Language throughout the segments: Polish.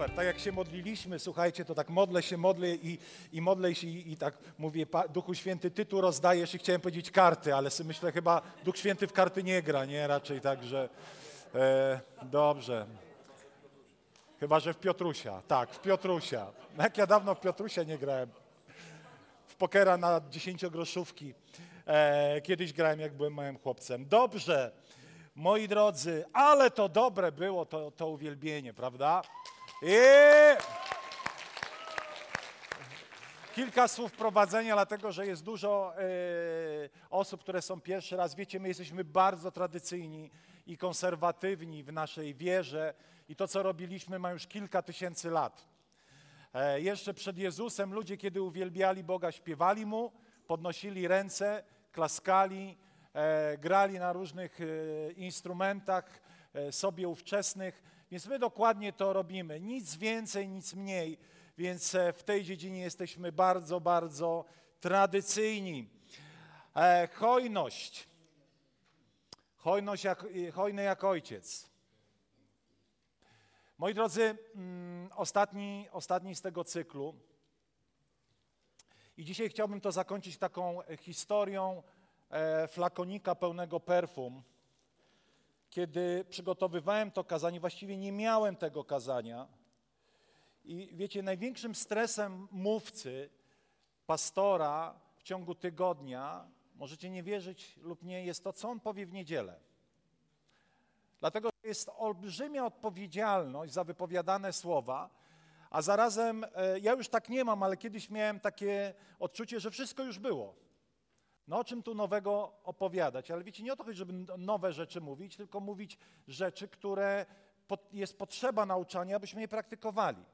Super, tak jak się modliliśmy, słuchajcie, to tak modlę się, modlę i, i modlę się i, i tak mówię, pa, Duchu Święty, Ty tu rozdajesz i chciałem powiedzieć karty, ale sobie myślę, chyba Duch Święty w karty nie gra, nie? Raczej tak, że e, dobrze. Chyba, że w Piotrusia, tak, w Piotrusia. Jak ja dawno w Piotrusia nie grałem. W pokera na dziesięciogroszówki. E, kiedyś grałem, jak byłem małym chłopcem. Dobrze, moi drodzy, ale to dobre było to, to uwielbienie, prawda? I kilka słów prowadzenia, dlatego że jest dużo e, osób, które są pierwszy raz. Wiecie, my jesteśmy bardzo tradycyjni i konserwatywni w naszej wierze i to, co robiliśmy, ma już kilka tysięcy lat. E, jeszcze przed Jezusem ludzie, kiedy uwielbiali Boga, śpiewali Mu, podnosili ręce, klaskali, e, grali na różnych e, instrumentach e, sobie ówczesnych więc my dokładnie to robimy. Nic więcej, nic mniej. Więc e, w tej dziedzinie jesteśmy bardzo, bardzo tradycyjni. E, hojność. Hojność jak, hojny jak ojciec. Moi drodzy, mm, ostatni, ostatni z tego cyklu. I dzisiaj chciałbym to zakończyć taką historią e, flakonika pełnego perfum kiedy przygotowywałem to kazanie, właściwie nie miałem tego kazania. I wiecie, największym stresem mówcy, pastora w ciągu tygodnia, możecie nie wierzyć lub nie, jest to, co on powie w niedzielę. Dlatego jest olbrzymia odpowiedzialność za wypowiadane słowa, a zarazem e, ja już tak nie mam, ale kiedyś miałem takie odczucie, że wszystko już było. No o czym tu nowego opowiadać? Ale wiecie, nie o to chodzi, żeby nowe rzeczy mówić, tylko mówić rzeczy, które jest potrzeba nauczania, abyśmy je praktykowali.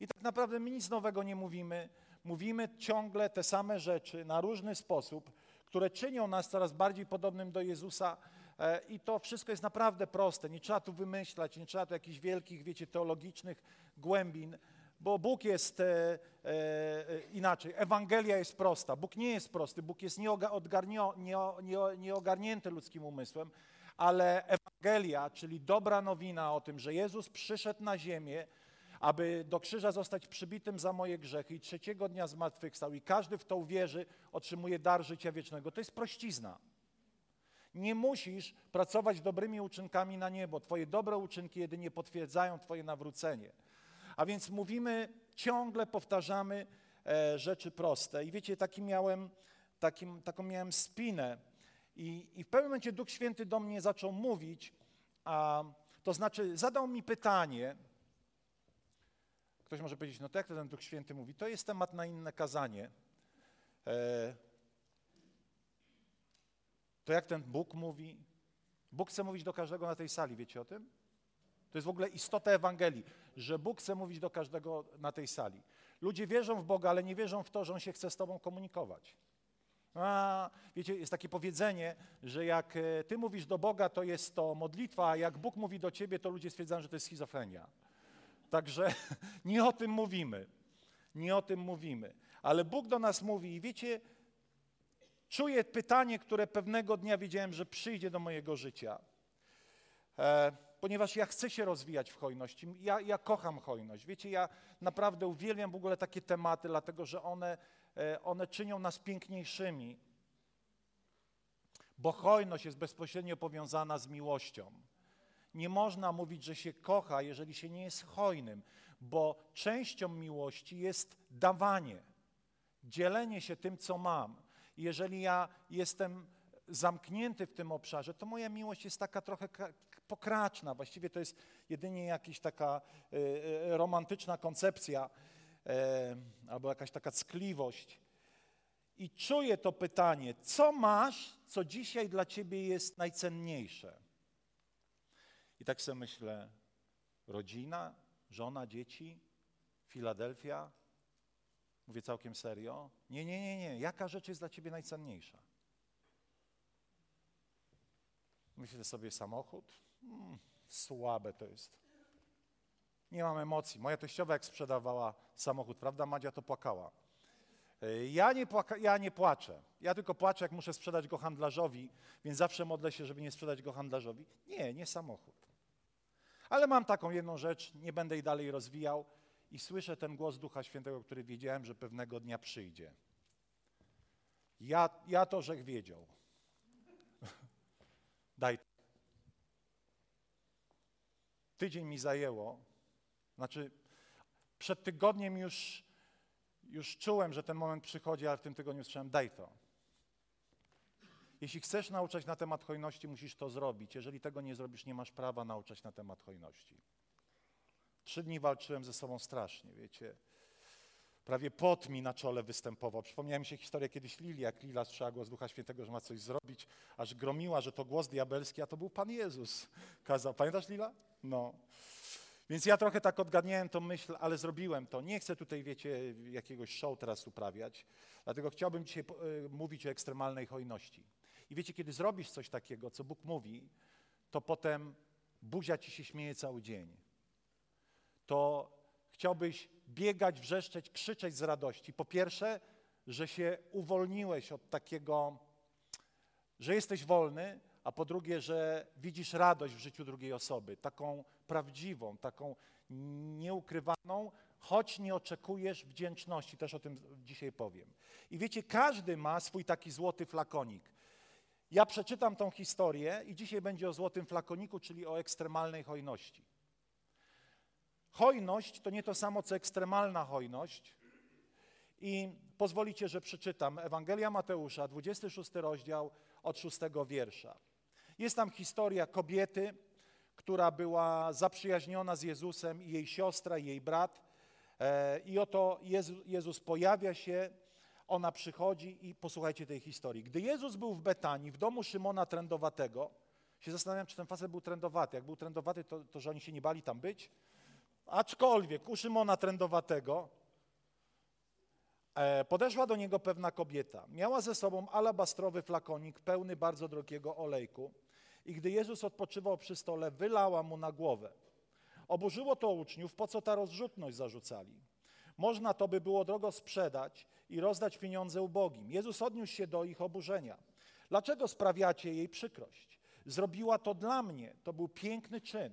I tak naprawdę my nic nowego nie mówimy. Mówimy ciągle te same rzeczy na różny sposób, które czynią nas coraz bardziej podobnym do Jezusa. E, I to wszystko jest naprawdę proste. Nie trzeba tu wymyślać, nie trzeba tu jakichś wielkich, wiecie, teologicznych głębin bo Bóg jest e, e, e, inaczej. Ewangelia jest prosta. Bóg nie jest prosty, Bóg jest nieogarnięty ludzkim umysłem, ale Ewangelia, czyli dobra nowina o tym, że Jezus przyszedł na ziemię, aby do krzyża zostać przybitym za moje grzechy i trzeciego dnia zmartwychwstał i każdy w to uwierzy, otrzymuje dar życia wiecznego. To jest prościzna. Nie musisz pracować dobrymi uczynkami na niebo. Twoje dobre uczynki jedynie potwierdzają Twoje nawrócenie. A więc mówimy, ciągle powtarzamy e, rzeczy proste. I wiecie, taki miałem, takim, taką miałem spinę. I, I w pewnym momencie Duch Święty do mnie zaczął mówić, a, to znaczy zadał mi pytanie. Ktoś może powiedzieć, no to jak to ten Duch Święty mówi? To jest temat na inne kazanie. E, to jak ten Bóg mówi? Bóg chce mówić do każdego na tej sali, wiecie o tym? To jest w ogóle istota Ewangelii, że Bóg chce mówić do każdego na tej sali. Ludzie wierzą w Boga, ale nie wierzą w to, że On się chce z Tobą komunikować. A, wiecie, jest takie powiedzenie, że jak e, Ty mówisz do Boga, to jest to modlitwa, a jak Bóg mówi do Ciebie, to ludzie stwierdzają, że to jest schizofrenia. Także nie o tym mówimy. Nie o tym mówimy. Ale Bóg do nas mówi i wiecie, czuję pytanie, które pewnego dnia wiedziałem, że przyjdzie do mojego życia. E, ponieważ ja chcę się rozwijać w hojności. Ja, ja kocham hojność. Wiecie, ja naprawdę uwielbiam w ogóle takie tematy, dlatego że one, e, one czynią nas piękniejszymi. Bo hojność jest bezpośrednio powiązana z miłością. Nie można mówić, że się kocha, jeżeli się nie jest hojnym, bo częścią miłości jest dawanie, dzielenie się tym, co mam. Jeżeli ja jestem zamknięty w tym obszarze, to moja miłość jest taka trochę pokraczna. Właściwie to jest jedynie jakaś taka e, e, romantyczna koncepcja e, albo jakaś taka ckliwość. I czuję to pytanie, co masz, co dzisiaj dla ciebie jest najcenniejsze? I tak sobie myślę, rodzina, żona, dzieci, Filadelfia, Mówię całkiem serio. Nie, nie, nie, nie. Jaka rzecz jest dla ciebie najcenniejsza? Myślę sobie, samochód? Hmm, słabe to jest. Nie mam emocji. Moja teściowa jak sprzedawała samochód, prawda, Madzia to płakała. E, ja nie, płaka, ja nie płaczę. Ja tylko płaczę, jak muszę sprzedać go handlarzowi, więc zawsze modlę się, żeby nie sprzedać go handlarzowi. Nie, nie samochód. Ale mam taką jedną rzecz, nie będę jej dalej rozwijał i słyszę ten głos Ducha Świętego, który wiedziałem, że pewnego dnia przyjdzie. Ja, ja to żech wiedział. Daj. Tydzień mi zajęło, znaczy przed tygodniem już, już czułem, że ten moment przychodzi, ale w tym tygodniu słyszałem, daj to. Jeśli chcesz nauczać na temat hojności, musisz to zrobić. Jeżeli tego nie zrobisz, nie masz prawa nauczać na temat hojności. Trzy dni walczyłem ze sobą strasznie, wiecie. Prawie pot mi na czole występował. Przypomniała mi się historia kiedyś Lili, jak Lila słyszała głos Ducha Świętego, że ma coś zrobić, aż gromiła, że to głos diabelski, a to był Pan Jezus. Kazał. Pamiętasz Lila? No. Więc ja trochę tak odgadniałem tą myśl, ale zrobiłem to. Nie chcę tutaj, wiecie, jakiegoś show teraz uprawiać, dlatego chciałbym dzisiaj y, mówić o ekstremalnej hojności. I wiecie, kiedy zrobisz coś takiego, co Bóg mówi, to potem buzia ci się śmieje cały dzień. To chciałbyś biegać, wrzeszczeć, krzyczeć z radości. Po pierwsze, że się uwolniłeś od takiego, że jesteś wolny, a po drugie, że widzisz radość w życiu drugiej osoby, taką prawdziwą, taką nieukrywaną, choć nie oczekujesz wdzięczności, też o tym dzisiaj powiem. I wiecie, każdy ma swój taki złoty flakonik. Ja przeczytam tą historię i dzisiaj będzie o złotym flakoniku, czyli o ekstremalnej hojności. Hojność to nie to samo, co ekstremalna hojność. I pozwolicie, że przeczytam Ewangelia Mateusza, 26 rozdział od 6 wiersza. Jest tam historia kobiety, która była zaprzyjaźniona z Jezusem i jej siostra, i jej brat. E, I oto Jezus pojawia się ona przychodzi i posłuchajcie tej historii. Gdy Jezus był w Betanii, w domu Szymona Trędowatego, się zastanawiam, czy ten facet był trędowaty. Jak był trędowaty, to, to że oni się nie bali tam być. Aczkolwiek u Szymona Trędowatego e, podeszła do niego pewna kobieta. Miała ze sobą alabastrowy flakonik pełny bardzo drogiego olejku i gdy Jezus odpoczywał przy stole, wylała mu na głowę. Oburzyło to uczniów, po co ta rozrzutność zarzucali. Można to by było drogo sprzedać i rozdać pieniądze ubogim. Jezus odniósł się do ich oburzenia. Dlaczego sprawiacie jej przykrość? Zrobiła to dla mnie. To był piękny czyn.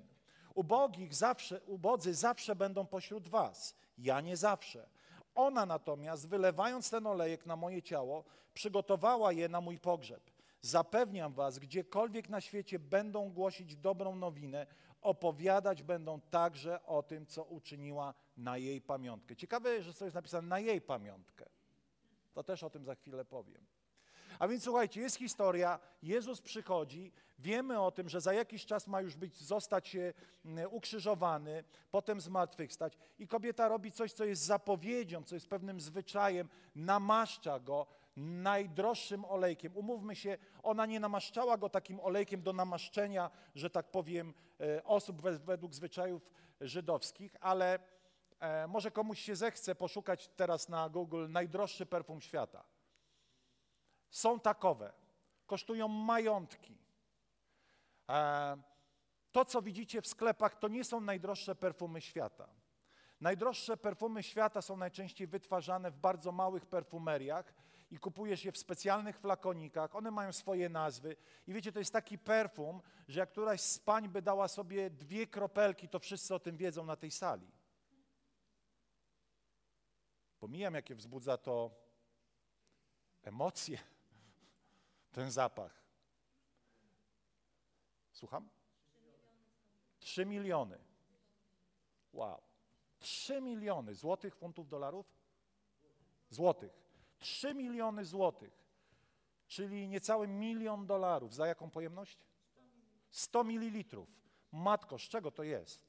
Ubogich zawsze, ubodzy zawsze będą pośród was. Ja nie zawsze. Ona natomiast, wylewając ten olejek na moje ciało, przygotowała je na mój pogrzeb. Zapewniam was, gdziekolwiek na świecie będą głosić dobrą nowinę, opowiadać będą także o tym, co uczyniła na jej pamiątkę. Ciekawe, że to jest napisane na jej pamiątkę. To też o tym za chwilę powiem. A więc słuchajcie, jest historia, Jezus przychodzi, wiemy o tym, że za jakiś czas ma już być, zostać ukrzyżowany, potem zmartwychwstać i kobieta robi coś, co jest zapowiedzią, co jest pewnym zwyczajem, namaszcza go najdroższym olejkiem. Umówmy się, ona nie namaszczała go takim olejkiem do namaszczenia, że tak powiem, e, osób według zwyczajów żydowskich, ale E, może komuś się zechce poszukać teraz na Google najdroższy perfum świata. Są takowe. Kosztują majątki. E, to, co widzicie w sklepach, to nie są najdroższe perfumy świata. Najdroższe perfumy świata są najczęściej wytwarzane w bardzo małych perfumeriach i kupujesz je w specjalnych flakonikach. One mają swoje nazwy. I wiecie, to jest taki perfum, że jak któraś z pań by dała sobie dwie kropelki, to wszyscy o tym wiedzą na tej sali. Pomijam, jakie wzbudza to emocje, ten zapach. Słucham? Trzy miliony. Wow. Trzy miliony złotych, funtów, dolarów? Złotych. Trzy miliony złotych, czyli niecały milion dolarów. Za jaką pojemność? 100 mililitrów. Matko, z czego to jest?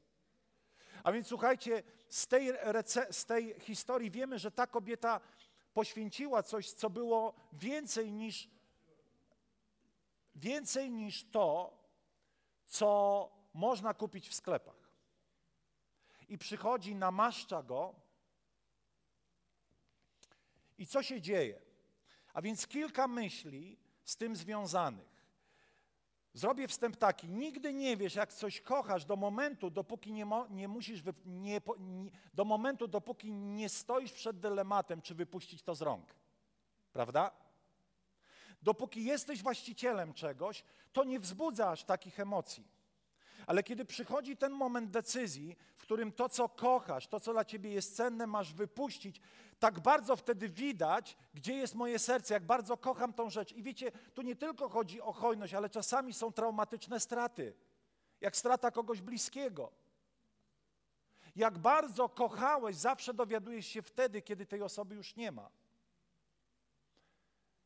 A więc słuchajcie, z tej, z tej historii wiemy, że ta kobieta poświęciła coś, co było więcej niż, więcej niż to, co można kupić w sklepach. I przychodzi, namaszcza go I co się dzieje? A więc kilka myśli z tym związanych. Zrobię wstęp taki. Nigdy nie wiesz, jak coś kochasz do momentu, dopóki nie, mo, nie musisz, wy, nie, nie, do momentu, dopóki nie stoisz przed dylematem, czy wypuścić to z rąk. Prawda? Dopóki jesteś właścicielem czegoś, to nie wzbudza aż takich emocji. Ale kiedy przychodzi ten moment decyzji, w którym to, co kochasz, to, co dla ciebie jest cenne, masz wypuścić, tak bardzo wtedy widać, gdzie jest moje serce, jak bardzo kocham tą rzecz. I wiecie, tu nie tylko chodzi o hojność, ale czasami są traumatyczne straty, jak strata kogoś bliskiego. Jak bardzo kochałeś, zawsze dowiadujesz się wtedy, kiedy tej osoby już nie ma.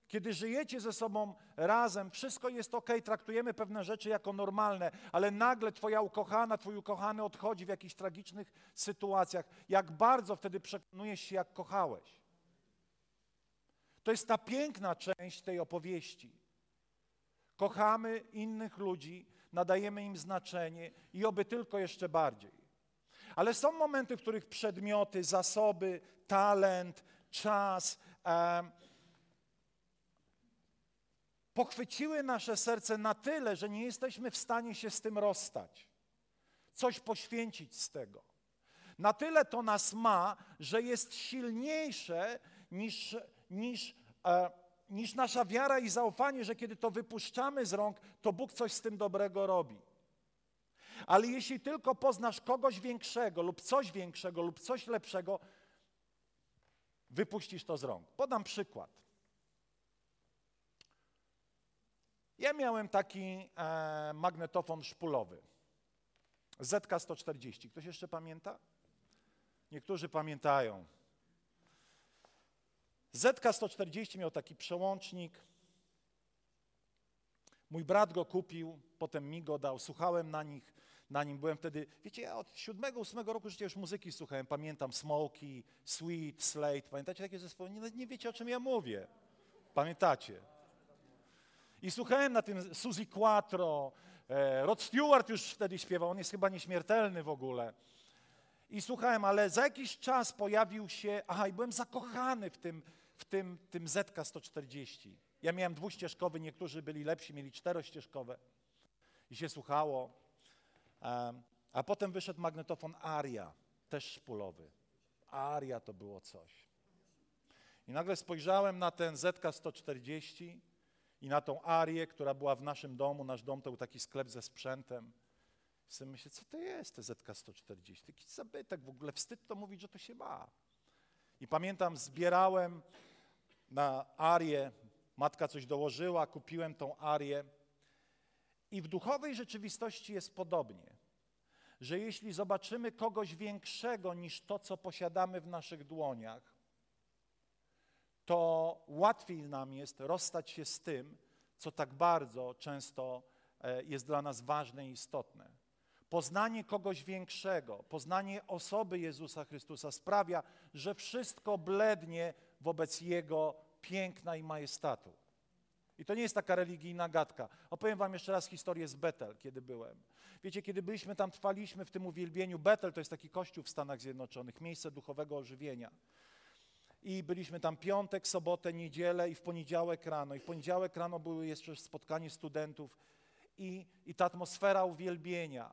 Kiedy żyjecie ze sobą razem, wszystko jest ok, traktujemy pewne rzeczy jako normalne, ale nagle Twoja ukochana, Twój ukochany odchodzi w jakichś tragicznych sytuacjach. Jak bardzo wtedy przekonujesz się, jak kochałeś. To jest ta piękna część tej opowieści. Kochamy innych ludzi, nadajemy im znaczenie i oby tylko jeszcze bardziej. Ale są momenty, w których przedmioty, zasoby, talent, czas, pochwyciły nasze serce na tyle, że nie jesteśmy w stanie się z tym rozstać, coś poświęcić z tego. Na tyle to nas ma, że jest silniejsze niż, niż, e, niż nasza wiara i zaufanie, że kiedy to wypuszczamy z rąk, to Bóg coś z tym dobrego robi. Ale jeśli tylko poznasz kogoś większego lub coś większego lub coś lepszego, wypuścisz to z rąk. Podam przykład. Ja miałem taki e, magnetofon szpulowy. ZK-140. Ktoś jeszcze pamięta? Niektórzy pamiętają. ZK-140 miał taki przełącznik. Mój brat go kupił, potem mi go dał. Słuchałem na nich, na nim byłem wtedy, wiecie, ja od 7-8 roku życia już muzyki słuchałem. Pamiętam Smoky, Sweet, Slate. Pamiętacie takie zespoły? Nie, nie wiecie, o czym ja mówię. Pamiętacie? I słuchałem na tym Suzy Quattro, e, Rod Stewart już wtedy śpiewał, on jest chyba nieśmiertelny w ogóle. I słuchałem, ale za jakiś czas pojawił się, aha, i byłem zakochany w tym, w tym, tym ZK-140. Ja miałem dwuścieżkowy, niektórzy byli lepsi, mieli czterościeżkowe. I się słuchało. A potem wyszedł magnetofon Aria, też szpulowy. Aria to było coś. I nagle spojrzałem na ten ZK-140 i na tą arię, która była w naszym domu. Nasz dom to był taki sklep ze sprzętem. I sobie myślę, co to jest te ZK-140? Taki zabytek, w ogóle wstyd to mówić, że to się ma. I pamiętam, zbierałem na arię, matka coś dołożyła, kupiłem tą arię. I w duchowej rzeczywistości jest podobnie, że jeśli zobaczymy kogoś większego niż to, co posiadamy w naszych dłoniach, to łatwiej nam jest rozstać się z tym, co tak bardzo często e, jest dla nas ważne i istotne. Poznanie kogoś większego, poznanie osoby Jezusa Chrystusa sprawia, że wszystko blednie wobec Jego piękna i majestatu. I to nie jest taka religijna gadka. Opowiem wam jeszcze raz historię z Betel, kiedy byłem. Wiecie, kiedy byliśmy tam, trwaliśmy w tym uwielbieniu. Betel to jest taki kościół w Stanach Zjednoczonych, miejsce duchowego ożywienia i byliśmy tam piątek, sobotę, niedzielę i w poniedziałek rano. I w poniedziałek rano były jeszcze spotkanie studentów i, i ta atmosfera uwielbienia.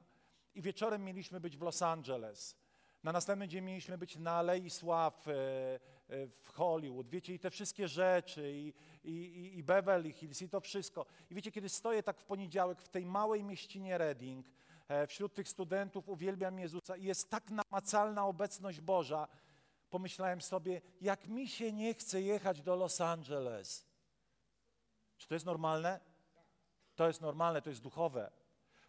I wieczorem mieliśmy być w Los Angeles. Na następny dzień mieliśmy być na Alei Sław e, e, w Hollywood. Wiecie, i te wszystkie rzeczy, i, i, i Beverly Hills, i to wszystko. I wiecie, kiedy stoję tak w poniedziałek w tej małej mieścinie Reading, e, wśród tych studentów uwielbiam Jezusa i jest tak namacalna obecność Boża, pomyślałem sobie, jak mi się nie chce jechać do Los Angeles. Czy to jest normalne? To jest normalne, to jest duchowe.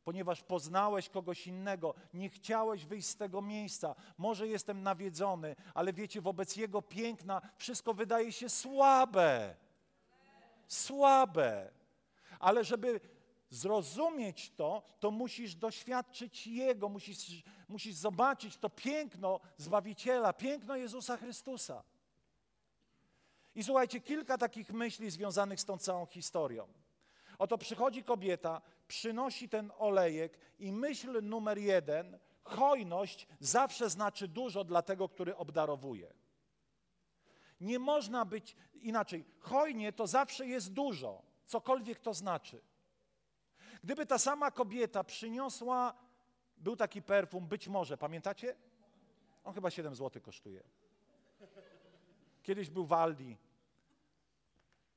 Ponieważ poznałeś kogoś innego, nie chciałeś wyjść z tego miejsca. Może jestem nawiedzony, ale wiecie, wobec Jego piękna wszystko wydaje się słabe. Słabe. Ale żeby zrozumieć to, to musisz doświadczyć Jego, musisz, musisz zobaczyć to piękno Zbawiciela, piękno Jezusa Chrystusa. I słuchajcie, kilka takich myśli związanych z tą całą historią. Oto przychodzi kobieta, przynosi ten olejek i myśl numer jeden, hojność zawsze znaczy dużo dla tego, który obdarowuje. Nie można być inaczej. Hojnie to zawsze jest dużo, cokolwiek to znaczy. Gdyby ta sama kobieta przyniosła, był taki perfum, być może, pamiętacie? On chyba 7 zł kosztuje. Kiedyś był Waldi.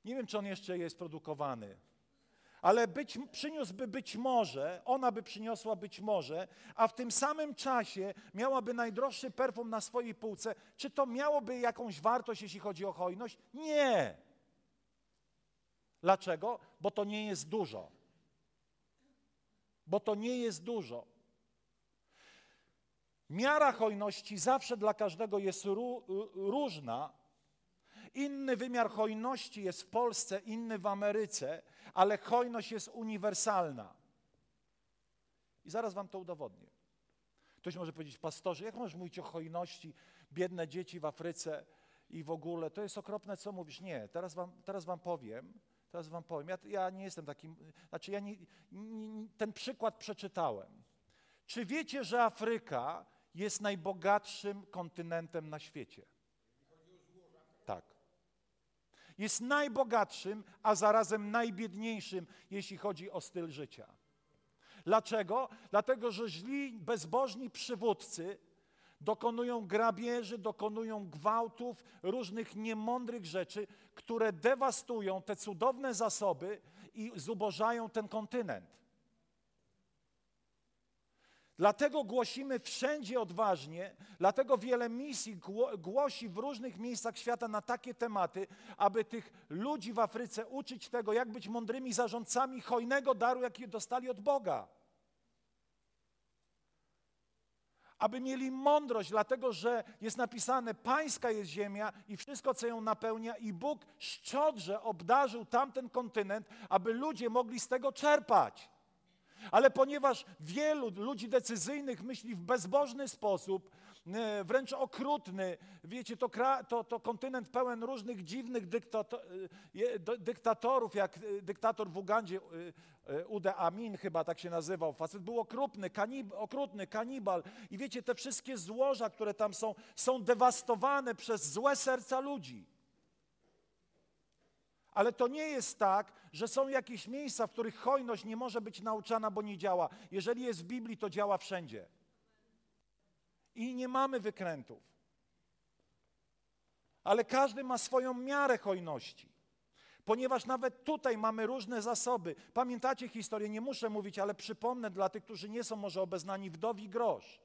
Nie wiem, czy on jeszcze jest produkowany. Ale być, przyniósłby być może, ona by przyniosła być może, a w tym samym czasie miałaby najdroższy perfum na swojej półce. Czy to miałoby jakąś wartość, jeśli chodzi o hojność? Nie. Dlaczego? Bo to nie jest dużo. Bo to nie jest dużo. Miara hojności zawsze dla każdego jest różna. Inny wymiar hojności jest w Polsce, inny w Ameryce, ale hojność jest uniwersalna. I zaraz wam to udowodnię. Ktoś może powiedzieć, pastorze, jak możesz mówić o hojności, biedne dzieci w Afryce i w ogóle, to jest okropne, co mówisz. Nie, teraz wam, teraz wam powiem, teraz wam powiem. Ja, ja nie jestem takim, znaczy ja nie, nie, ten przykład przeczytałem. Czy wiecie, że Afryka jest najbogatszym kontynentem na świecie? Tak. Jest najbogatszym, a zarazem najbiedniejszym, jeśli chodzi o styl życia. Dlaczego? Dlatego, że źli, bezbożni przywódcy dokonują grabieży, dokonują gwałtów, różnych niemądrych rzeczy, które dewastują te cudowne zasoby i zubożają ten kontynent. Dlatego głosimy wszędzie odważnie, dlatego wiele misji głosi w różnych miejscach świata na takie tematy, aby tych ludzi w Afryce uczyć tego, jak być mądrymi zarządcami hojnego daru, jaki dostali od Boga. Aby mieli mądrość, dlatego że jest napisane, pańska jest ziemia i wszystko, co ją napełnia, i Bóg szczodrze obdarzył tamten kontynent, aby ludzie mogli z tego czerpać. Ale ponieważ wielu ludzi decyzyjnych myśli w bezbożny sposób, wręcz okrutny, wiecie, to, to, to kontynent pełen różnych dziwnych dyktator, e, dyktatorów, jak e, dyktator w Ugandzie, Ude Amin chyba tak się nazywał, facet był okrutny, kanib, okrutny, kanibal i wiecie, te wszystkie złoża, które tam są, są dewastowane przez złe serca ludzi. Ale to nie jest tak, że są jakieś miejsca, w których hojność nie może być nauczana, bo nie działa. Jeżeli jest w Biblii, to działa wszędzie. I nie mamy wykrętów. Ale każdy ma swoją miarę hojności. Ponieważ nawet tutaj mamy różne zasoby. Pamiętacie historię, nie muszę mówić, ale przypomnę dla tych, którzy nie są może obeznani, wdowi grosz.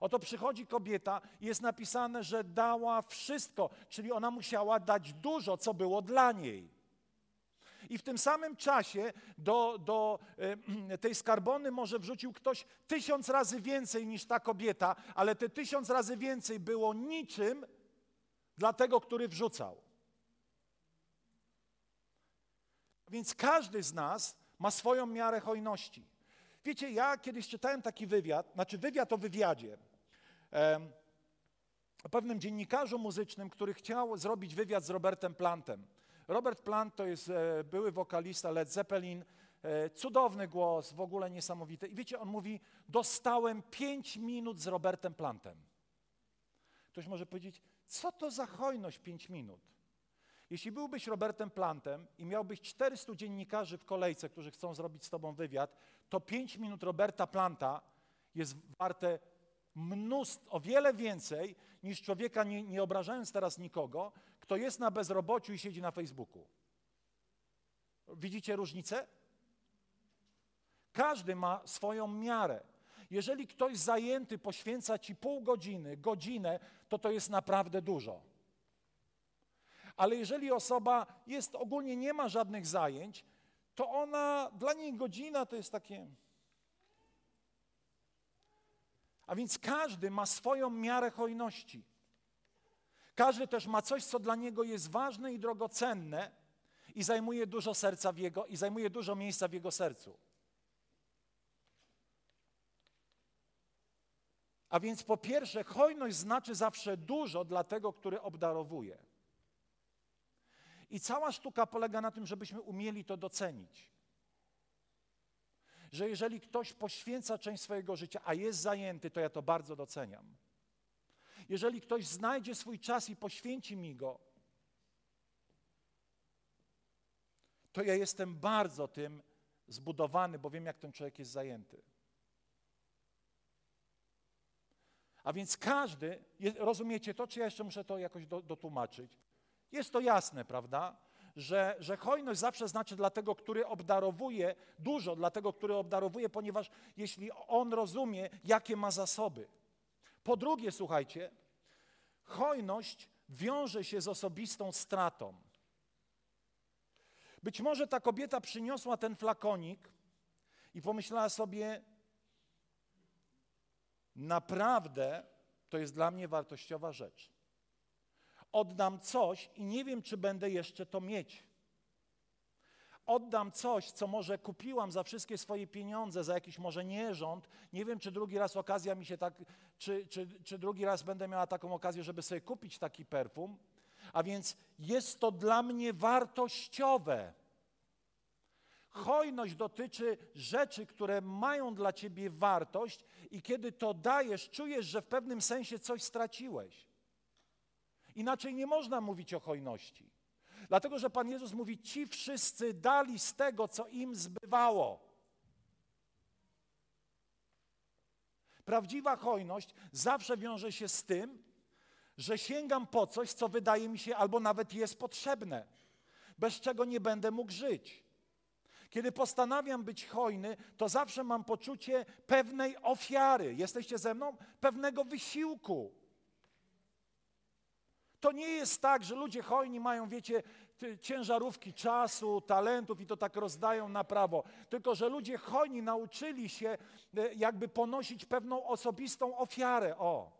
Oto przychodzi kobieta i jest napisane, że dała wszystko, czyli ona musiała dać dużo, co było dla niej. I w tym samym czasie do, do e, tej skarbony może wrzucił ktoś tysiąc razy więcej niż ta kobieta, ale te tysiąc razy więcej było niczym dla tego, który wrzucał. Więc każdy z nas ma swoją miarę hojności. Wiecie, ja kiedyś czytałem taki wywiad, znaczy wywiad o wywiadzie o pewnym dziennikarzu muzycznym, który chciał zrobić wywiad z Robertem Plantem. Robert Plant to jest e, były wokalista Led Zeppelin, e, cudowny głos, w ogóle niesamowity. I wiecie, on mówi, dostałem pięć minut z Robertem Plantem. Ktoś może powiedzieć, co to za hojność pięć minut? Jeśli byłbyś Robertem Plantem i miałbyś 400 dziennikarzy w kolejce, którzy chcą zrobić z tobą wywiad, to pięć minut Roberta Planta jest warte mnóstwo, o wiele więcej niż człowieka, nie, nie obrażając teraz nikogo, kto jest na bezrobociu i siedzi na Facebooku. Widzicie różnicę? Każdy ma swoją miarę. Jeżeli ktoś zajęty poświęca ci pół godziny, godzinę, to to jest naprawdę dużo. Ale jeżeli osoba jest ogólnie nie ma żadnych zajęć, to ona, dla niej godzina to jest takie. A więc każdy ma swoją miarę hojności. Każdy też ma coś, co dla niego jest ważne i drogocenne i zajmuje dużo serca w jego, i zajmuje dużo miejsca w jego sercu. A więc po pierwsze, hojność znaczy zawsze dużo dla tego, który obdarowuje. I cała sztuka polega na tym, żebyśmy umieli to docenić że jeżeli ktoś poświęca część swojego życia, a jest zajęty, to ja to bardzo doceniam. jeżeli ktoś znajdzie swój czas i poświęci mi go, to ja jestem bardzo tym zbudowany, bo wiem, jak ten człowiek jest zajęty. A więc każdy, rozumiecie to, czy ja jeszcze muszę to jakoś do, dotłumaczyć? Jest to jasne, prawda? Że, że hojność zawsze znaczy dla tego, który obdarowuje, dużo dla tego, który obdarowuje, ponieważ jeśli on rozumie, jakie ma zasoby. Po drugie, słuchajcie, hojność wiąże się z osobistą stratą. Być może ta kobieta przyniosła ten flakonik i pomyślała sobie, naprawdę to jest dla mnie wartościowa rzecz. Oddam coś i nie wiem, czy będę jeszcze to mieć. Oddam coś, co może kupiłam za wszystkie swoje pieniądze, za jakiś może nierząd. Nie wiem, czy drugi raz okazja mi się tak, czy, czy, czy drugi raz będę miała taką okazję, żeby sobie kupić taki perfum. A więc jest to dla mnie wartościowe. Hojność dotyczy rzeczy, które mają dla ciebie wartość, i kiedy to dajesz, czujesz, że w pewnym sensie coś straciłeś. Inaczej nie można mówić o hojności. Dlatego, że Pan Jezus mówi: Ci wszyscy dali z tego, co im zbywało. Prawdziwa hojność zawsze wiąże się z tym, że sięgam po coś, co wydaje mi się albo nawet jest potrzebne, bez czego nie będę mógł żyć. Kiedy postanawiam być hojny, to zawsze mam poczucie pewnej ofiary. Jesteście ze mną? Pewnego wysiłku. To nie jest tak, że ludzie hojni mają, wiecie, ciężarówki czasu, talentów i to tak rozdają na prawo. Tylko, że ludzie hojni nauczyli się e, jakby ponosić pewną osobistą ofiarę. O.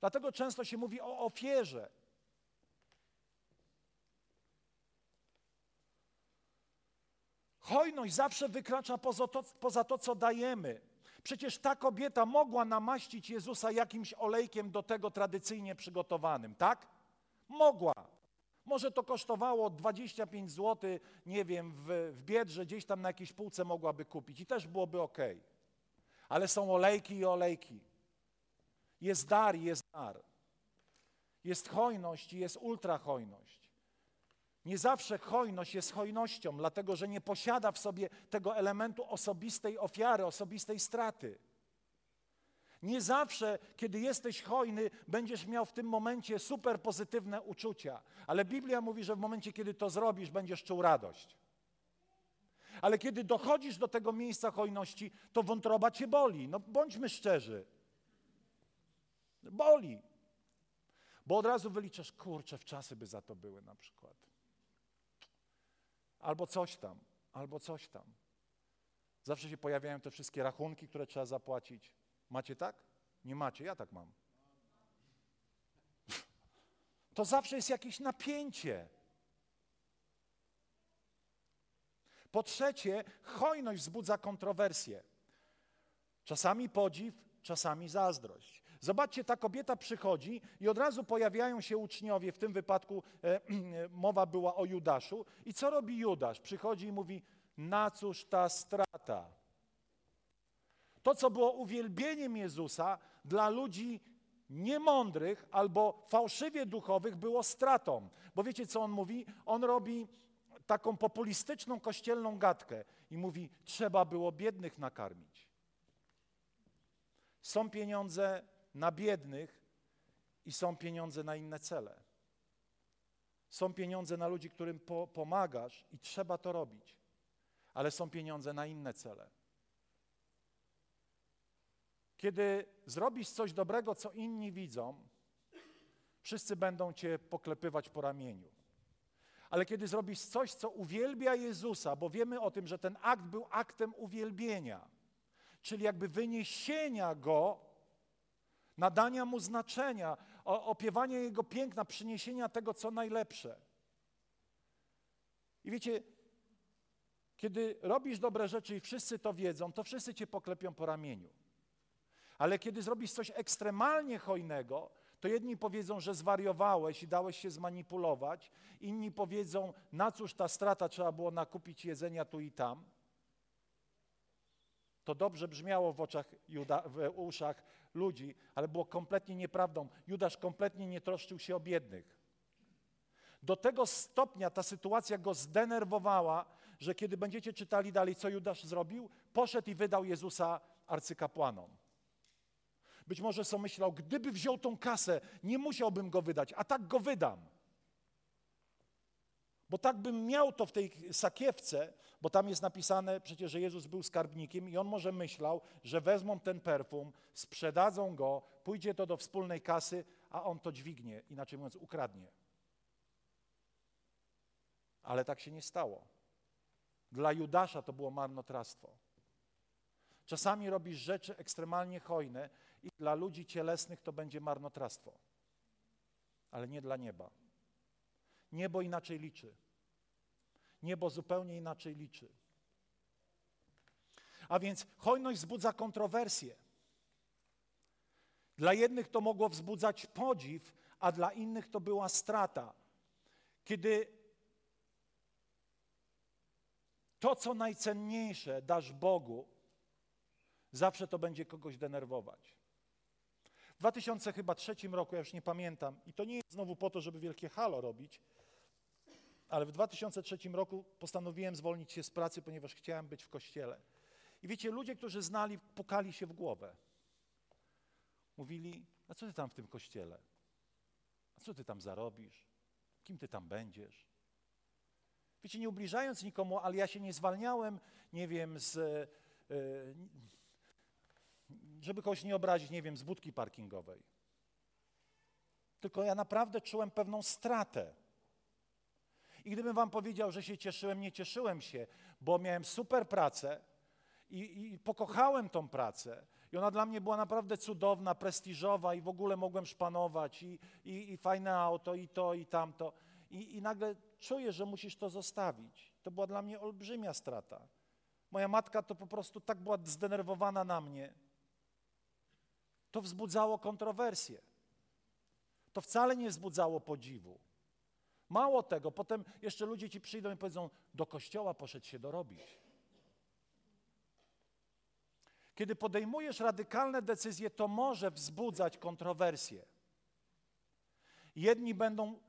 Dlatego często się mówi o ofierze. Hojność zawsze wykracza poza to, poza to, co dajemy. Przecież ta kobieta mogła namaścić Jezusa jakimś olejkiem do tego tradycyjnie przygotowanym, tak? Mogła. Może to kosztowało 25 zł, nie wiem, w, w Biedrze, gdzieś tam na jakiejś półce mogłaby kupić i też byłoby ok. Ale są olejki i olejki. Jest dar i jest dar. Jest hojność i jest ultrahojność. Nie zawsze hojność jest hojnością, dlatego że nie posiada w sobie tego elementu osobistej ofiary, osobistej straty. Nie zawsze, kiedy jesteś hojny, będziesz miał w tym momencie super pozytywne uczucia, ale Biblia mówi, że w momencie, kiedy to zrobisz, będziesz czuł radość. Ale kiedy dochodzisz do tego miejsca hojności, to wątroba cię boli. No bądźmy szczerzy. Boli. Bo od razu wyliczasz, kurczę, w czasy by za to były na przykład albo coś tam, albo coś tam. Zawsze się pojawiają te wszystkie rachunki, które trzeba zapłacić. Macie tak? Nie macie, ja tak mam. To zawsze jest jakieś napięcie. Po trzecie, hojność wzbudza kontrowersje. Czasami podziw, czasami zazdrość. Zobaczcie, ta kobieta przychodzi i od razu pojawiają się uczniowie, w tym wypadku e, mowa była o Judaszu. I co robi Judasz? Przychodzi i mówi, na cóż ta strata? To, co było uwielbieniem Jezusa dla ludzi niemądrych albo fałszywie duchowych, było stratą. Bo wiecie, co on mówi? On robi taką populistyczną kościelną gadkę i mówi, trzeba było biednych nakarmić. Są pieniądze na biednych i są pieniądze na inne cele. Są pieniądze na ludzi, którym po, pomagasz i trzeba to robić, ale są pieniądze na inne cele. Kiedy zrobisz coś dobrego, co inni widzą, wszyscy będą cię poklepywać po ramieniu. Ale kiedy zrobisz coś, co uwielbia Jezusa, bo wiemy o tym, że ten akt był aktem uwielbienia, czyli jakby wyniesienia go nadania mu znaczenia, opiewania jego piękna, przyniesienia tego, co najlepsze. I wiecie, kiedy robisz dobre rzeczy i wszyscy to wiedzą, to wszyscy cię poklepią po ramieniu. Ale kiedy zrobisz coś ekstremalnie hojnego, to jedni powiedzą, że zwariowałeś i dałeś się zmanipulować, inni powiedzą, na cóż ta strata, trzeba było nakupić jedzenia tu i tam. To dobrze brzmiało w oczach Juda, w uszach ludzi, ale było kompletnie nieprawdą. Judasz kompletnie nie troszczył się o biednych. Do tego stopnia ta sytuacja go zdenerwowała, że kiedy będziecie czytali dalej, co Judasz zrobił, poszedł i wydał Jezusa arcykapłanom. Być może sobie myślał, gdyby wziął tą kasę, nie musiałbym go wydać, a tak go wydam. Bo tak bym miał to w tej sakiewce, bo tam jest napisane przecież, że Jezus był skarbnikiem i on może myślał, że wezmą ten perfum, sprzedadzą go, pójdzie to do wspólnej kasy, a on to dźwignie, inaczej mówiąc, ukradnie. Ale tak się nie stało. Dla Judasza to było marnotrawstwo. Czasami robisz rzeczy ekstremalnie hojne i dla ludzi cielesnych to będzie marnotrawstwo, ale nie dla nieba. Niebo inaczej liczy. Niebo zupełnie inaczej liczy. A więc hojność wzbudza kontrowersje. Dla jednych to mogło wzbudzać podziw, a dla innych to była strata. Kiedy to, co najcenniejsze dasz Bogu, zawsze to będzie kogoś denerwować. W 2003 roku, ja już nie pamiętam, i to nie jest znowu po to, żeby wielkie halo robić, ale w 2003 roku postanowiłem zwolnić się z pracy, ponieważ chciałem być w kościele. I wiecie, ludzie, którzy znali, pukali się w głowę. Mówili, a co ty tam w tym kościele? A co ty tam zarobisz? Kim ty tam będziesz? Wiecie, nie ubliżając nikomu, ale ja się nie zwalniałem, nie wiem, z, e, żeby kogoś nie obrazić, nie wiem, z budki parkingowej. Tylko ja naprawdę czułem pewną stratę. I gdybym wam powiedział, że się cieszyłem, nie cieszyłem się, bo miałem super pracę i, i pokochałem tą pracę. I ona dla mnie była naprawdę cudowna, prestiżowa i w ogóle mogłem szpanować i, i, i fajne auto, i to, i tamto. I, I nagle czuję, że musisz to zostawić. To była dla mnie olbrzymia strata. Moja matka to po prostu tak była zdenerwowana na mnie. To wzbudzało kontrowersje. To wcale nie wzbudzało podziwu. Mało tego, potem jeszcze ludzie ci przyjdą i powiedzą, do kościoła poszedł się dorobić. Kiedy podejmujesz radykalne decyzje, to może wzbudzać kontrowersje. Jedni będą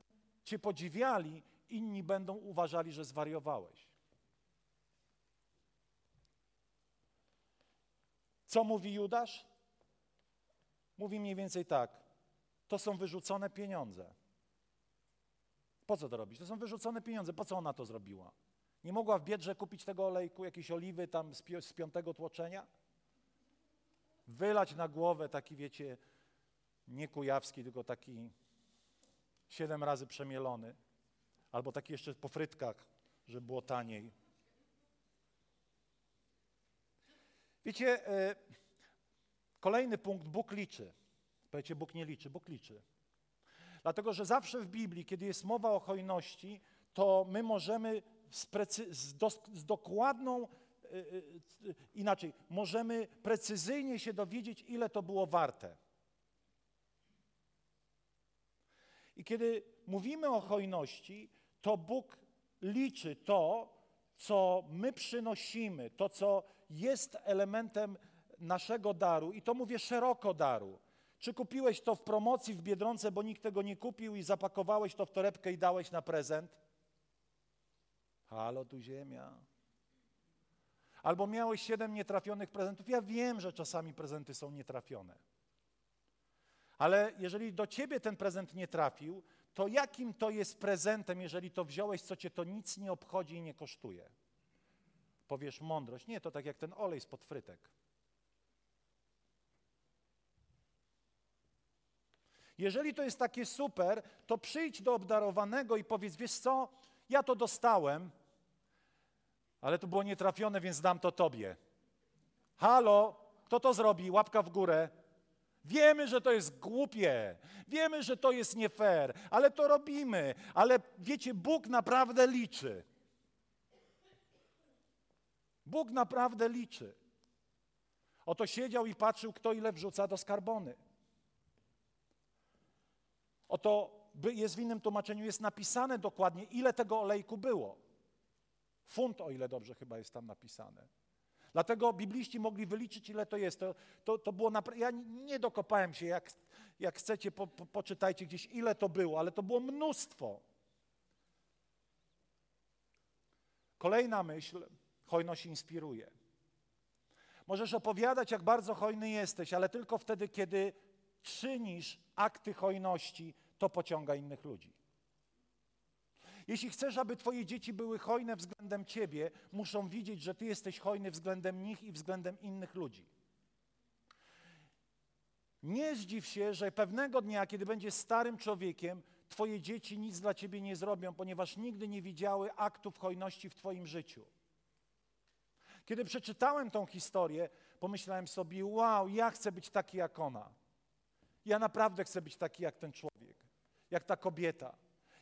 cię podziwiali, inni będą uważali, że zwariowałeś. Co mówi Judasz? Mówi mniej więcej tak. To są wyrzucone pieniądze. Po co to robić? To są wyrzucone pieniądze. Po co ona to zrobiła? Nie mogła w Biedrze kupić tego olejku, jakiejś oliwy tam z, pi z piątego tłoczenia? Wylać na głowę taki, wiecie, nie kujawski, tylko taki siedem razy przemielony. Albo taki jeszcze po frytkach, żeby było taniej. Wiecie, e, kolejny punkt, Bóg liczy. Powiecie, Bóg nie liczy, Bóg liczy. Dlatego, że zawsze w Biblii, kiedy jest mowa o hojności, to my możemy z, z, do, z dokładną, yy, inaczej, możemy precyzyjnie się dowiedzieć, ile to było warte. I kiedy mówimy o hojności, to Bóg liczy to, co my przynosimy, to, co jest elementem naszego daru, i to mówię szeroko daru. Czy kupiłeś to w promocji w Biedronce, bo nikt tego nie kupił i zapakowałeś to w torebkę i dałeś na prezent? Halo, tu ziemia. Albo miałeś siedem nietrafionych prezentów. Ja wiem, że czasami prezenty są nietrafione. Ale jeżeli do ciebie ten prezent nie trafił, to jakim to jest prezentem, jeżeli to wziąłeś, co cię to nic nie obchodzi i nie kosztuje? Powiesz mądrość. Nie, to tak jak ten olej spod frytek. Jeżeli to jest takie super, to przyjdź do obdarowanego i powiedz, wiesz co, ja to dostałem, ale to było nietrafione, więc dam to tobie. Halo, kto to zrobi? Łapka w górę. Wiemy, że to jest głupie, wiemy, że to jest nie fair, ale to robimy. Ale wiecie, Bóg naprawdę liczy. Bóg naprawdę liczy. Oto siedział i patrzył, kto ile wrzuca do skarbony. Oto jest w innym tłumaczeniu, jest napisane dokładnie, ile tego olejku było. Funt, o ile dobrze chyba jest tam napisane. Dlatego bibliści mogli wyliczyć, ile to jest. To, to, to było. Ja nie dokopałem się, jak, jak chcecie, po, po, poczytajcie gdzieś, ile to było, ale to było mnóstwo. Kolejna myśl, hojność inspiruje. Możesz opowiadać, jak bardzo hojny jesteś, ale tylko wtedy, kiedy czynisz akty hojności, to pociąga innych ludzi. Jeśli chcesz, aby Twoje dzieci były hojne względem Ciebie, muszą widzieć, że Ty jesteś hojny względem nich i względem innych ludzi. Nie zdziw się, że pewnego dnia, kiedy będziesz starym człowiekiem, Twoje dzieci nic dla Ciebie nie zrobią, ponieważ nigdy nie widziały aktów hojności w Twoim życiu. Kiedy przeczytałem tą historię, pomyślałem sobie: Wow, ja chcę być taki jak ona. Ja naprawdę chcę być taki jak ten człowiek, jak ta kobieta.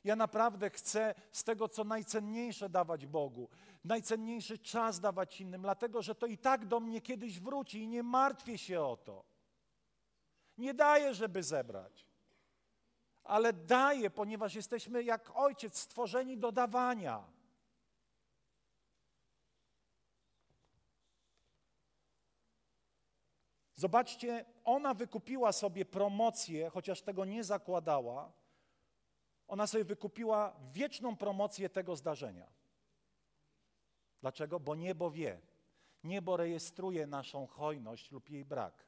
Ja naprawdę chcę z tego, co najcenniejsze dawać Bogu, najcenniejszy czas dawać innym, dlatego że to i tak do mnie kiedyś wróci i nie martwię się o to. Nie daję, żeby zebrać, ale daję, ponieważ jesteśmy jak ojciec stworzeni do dawania. Zobaczcie, ona wykupiła sobie promocję, chociaż tego nie zakładała. Ona sobie wykupiła wieczną promocję tego zdarzenia. Dlaczego? Bo niebo wie. Niebo rejestruje naszą hojność lub jej brak.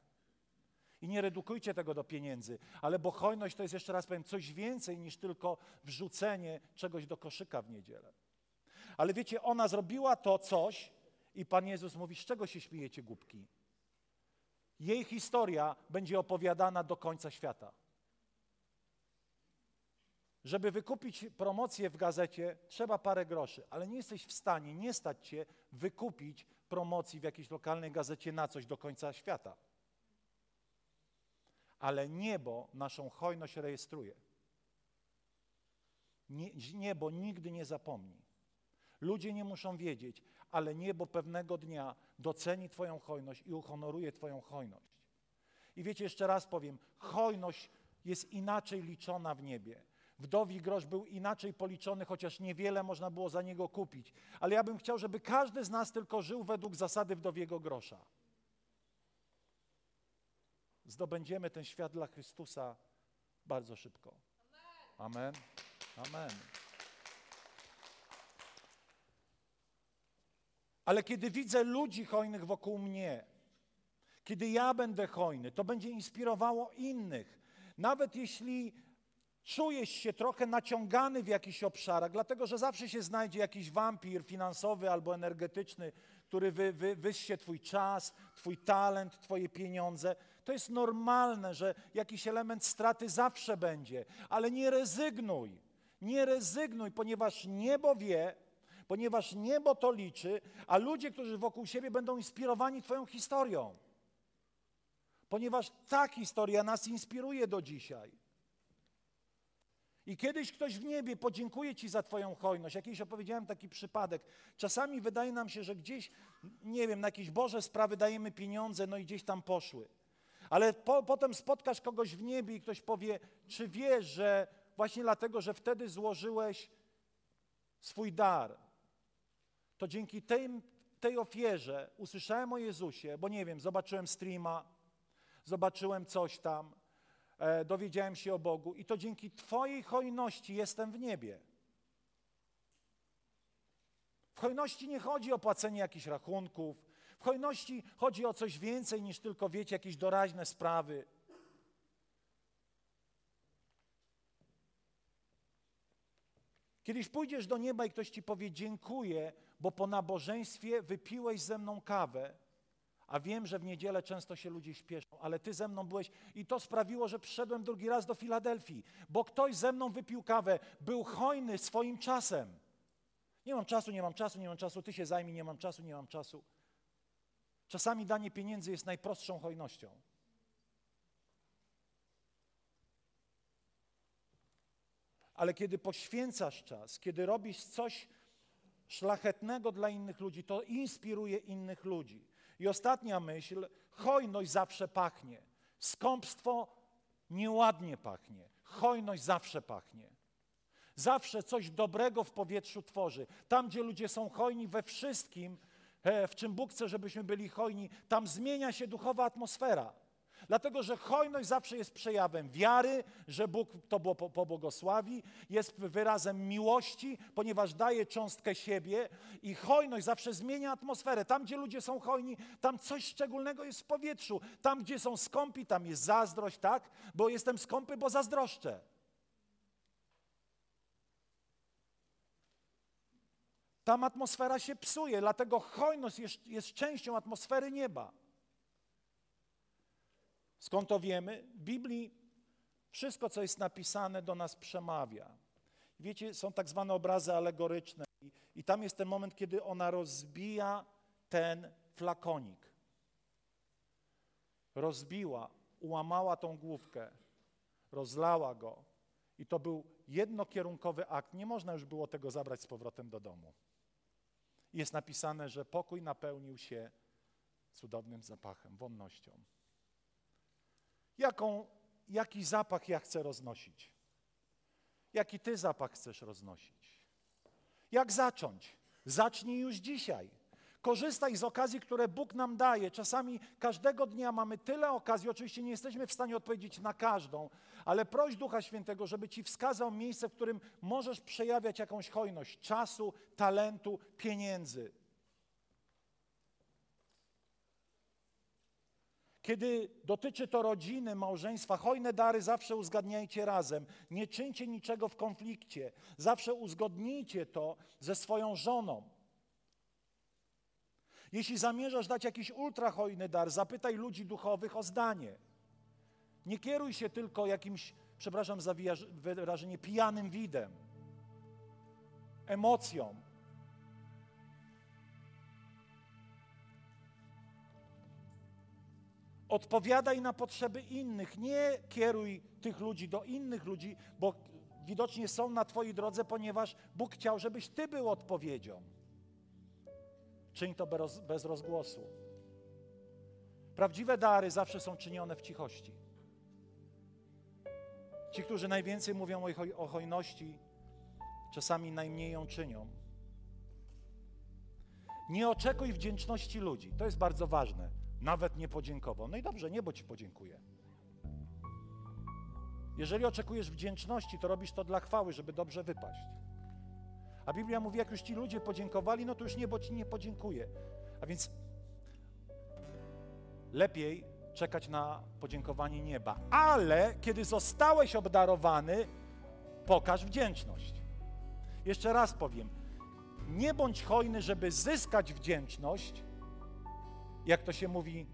I nie redukujcie tego do pieniędzy, ale bo hojność to jest, jeszcze raz powiem, coś więcej niż tylko wrzucenie czegoś do koszyka w niedzielę. Ale wiecie, ona zrobiła to coś i Pan Jezus mówi, z czego się śmiejecie, głupki? Jej historia będzie opowiadana do końca świata. Żeby wykupić promocję w gazecie, trzeba parę groszy, ale nie jesteś w stanie, nie stać cię wykupić promocji w jakiejś lokalnej gazecie na coś do końca świata. Ale niebo naszą hojność rejestruje. Nie, niebo nigdy nie zapomni. Ludzie nie muszą wiedzieć, ale niebo pewnego dnia doceni Twoją hojność i uhonoruje Twoją hojność. I wiecie, jeszcze raz powiem, hojność jest inaczej liczona w niebie. Wdowi grosz był inaczej policzony, chociaż niewiele można było za niego kupić. Ale ja bym chciał, żeby każdy z nas tylko żył według zasady wdowiego grosza. Zdobędziemy ten świat dla Chrystusa bardzo szybko. Amen. Amen. Ale kiedy widzę ludzi hojnych wokół mnie, kiedy ja będę hojny, to będzie inspirowało innych. Nawet jeśli czujesz się trochę naciągany w jakichś obszarach, dlatego że zawsze się znajdzie jakiś wampir finansowy albo energetyczny, który wy, wy, Twój czas, Twój talent, Twoje pieniądze. To jest normalne, że jakiś element straty zawsze będzie, ale nie rezygnuj. Nie rezygnuj, ponieważ niebo wie, ponieważ niebo to liczy, a ludzie, którzy wokół siebie będą inspirowani Twoją historią. Ponieważ ta historia nas inspiruje do dzisiaj. I kiedyś ktoś w niebie podziękuje Ci za Twoją hojność. Jakiś opowiedziałem taki przypadek. Czasami wydaje nam się, że gdzieś, nie wiem, na jakieś Boże sprawy dajemy pieniądze, no i gdzieś tam poszły. Ale po, potem spotkasz kogoś w niebie i ktoś powie, czy wiesz, że właśnie dlatego, że wtedy złożyłeś swój dar, to dzięki tej, tej ofierze usłyszałem o Jezusie, bo nie wiem, zobaczyłem streama, zobaczyłem coś tam, e, dowiedziałem się o Bogu i to dzięki Twojej hojności jestem w niebie. W hojności nie chodzi o płacenie jakichś rachunków, w hojności chodzi o coś więcej niż tylko, wiecie, jakieś doraźne sprawy. Kiedyś pójdziesz do nieba i ktoś ci powie dziękuję, bo po nabożeństwie wypiłeś ze mną kawę, a wiem, że w niedzielę często się ludzie śpieszą, ale ty ze mną byłeś i to sprawiło, że przyszedłem drugi raz do Filadelfii, bo ktoś ze mną wypił kawę, był hojny swoim czasem. Nie mam czasu, nie mam czasu, nie mam czasu, ty się zajmij, nie mam czasu, nie mam czasu. Czasami danie pieniędzy jest najprostszą hojnością. Ale kiedy poświęcasz czas, kiedy robisz coś szlachetnego dla innych ludzi, to inspiruje innych ludzi. I ostatnia myśl, hojność zawsze pachnie. Skąpstwo nieładnie pachnie. Hojność zawsze pachnie. Zawsze coś dobrego w powietrzu tworzy. Tam, gdzie ludzie są hojni we wszystkim, e, w czym Bóg chce, żebyśmy byli hojni, tam zmienia się duchowa atmosfera. Dlatego, że hojność zawsze jest przejawem wiary, że Bóg to pobłogosławi, jest wyrazem miłości, ponieważ daje cząstkę siebie i hojność zawsze zmienia atmosferę. Tam, gdzie ludzie są hojni, tam coś szczególnego jest w powietrzu. Tam, gdzie są skąpi, tam jest zazdrość, tak? Bo jestem skąpy, bo zazdroszczę. Tam atmosfera się psuje, dlatego hojność jest, jest częścią atmosfery nieba. Skąd to wiemy? W Biblii wszystko, co jest napisane, do nas przemawia. Wiecie, są tak zwane obrazy alegoryczne, i, i tam jest ten moment, kiedy ona rozbija ten flakonik. Rozbiła, ułamała tą główkę, rozlała go. I to był jednokierunkowy akt. Nie można już było tego zabrać z powrotem do domu. Jest napisane, że pokój napełnił się cudownym zapachem, wonnością. Jaką, jaki zapach ja chcę roznosić? Jaki ty zapach chcesz roznosić? Jak zacząć? Zacznij już dzisiaj. Korzystaj z okazji, które Bóg nam daje. Czasami każdego dnia mamy tyle okazji, oczywiście nie jesteśmy w stanie odpowiedzieć na każdą, ale proś Ducha Świętego, żeby Ci wskazał miejsce, w którym możesz przejawiać jakąś hojność czasu, talentu, pieniędzy. Kiedy dotyczy to rodziny, małżeństwa, hojne dary zawsze uzgadniajcie razem. Nie czyńcie niczego w konflikcie. Zawsze uzgodnijcie to ze swoją żoną. Jeśli zamierzasz dać jakiś ultrahojny dar, zapytaj ludzi duchowych o zdanie. Nie kieruj się tylko jakimś, przepraszam za wyrażenie, pijanym widem, emocją. Odpowiadaj na potrzeby innych. Nie kieruj tych ludzi do innych ludzi, bo widocznie są na Twojej drodze, ponieważ Bóg chciał, żebyś Ty był odpowiedzią. Czyń to bez, rozgłosu. Prawdziwe dary zawsze są czynione w cichości. Ci, którzy najwięcej mówią o hojności, czasami najmniej ją czynią. Nie oczekuj wdzięczności ludzi. To jest bardzo ważne. Nawet nie podziękował. No i dobrze, niebo ci podziękuję. Jeżeli oczekujesz wdzięczności, to robisz to dla chwały, żeby dobrze wypaść. A Biblia mówi, jak już ci ludzie podziękowali, no to już niebo ci nie podziękuje. A więc lepiej czekać na podziękowanie nieba. Ale kiedy zostałeś obdarowany, pokaż wdzięczność. Jeszcze raz powiem, nie bądź hojny, żeby zyskać wdzięczność, jak to się mówi,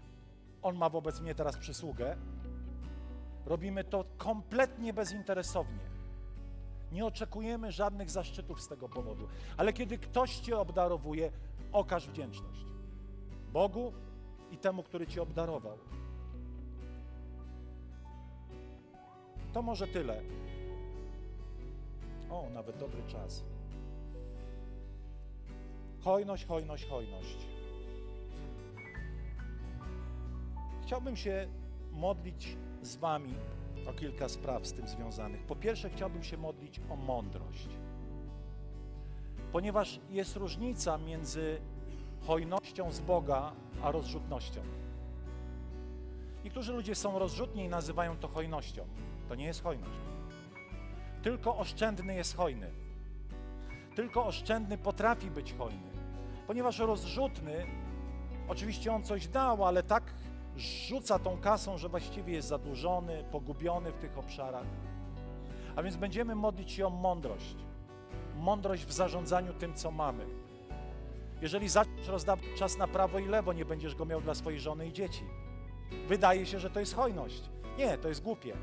on ma wobec mnie teraz przysługę. Robimy to kompletnie bezinteresownie. Nie oczekujemy żadnych zaszczytów z tego powodu. Ale kiedy ktoś Cię obdarowuje, okaż wdzięczność. Bogu i temu, który Cię obdarował. To może tyle. O, nawet dobry czas. Hojność, hojność, hojność. Chciałbym się modlić z Wami o kilka spraw z tym związanych. Po pierwsze, chciałbym się modlić o mądrość, ponieważ jest różnica między hojnością z Boga a rozrzutnością. Niektórzy ludzie są rozrzutni i nazywają to hojnością. To nie jest hojność. Tylko oszczędny jest hojny. Tylko oszczędny potrafi być hojny. Ponieważ rozrzutny, oczywiście on coś dał, ale tak rzuca tą kasą, że właściwie jest zadłużony, pogubiony w tych obszarach. A więc będziemy modlić się o mądrość. Mądrość w zarządzaniu tym, co mamy. Jeżeli zaczniesz rozdawać czas na prawo i lewo, nie będziesz go miał dla swojej żony i dzieci. Wydaje się, że to jest hojność. Nie, to jest głupie.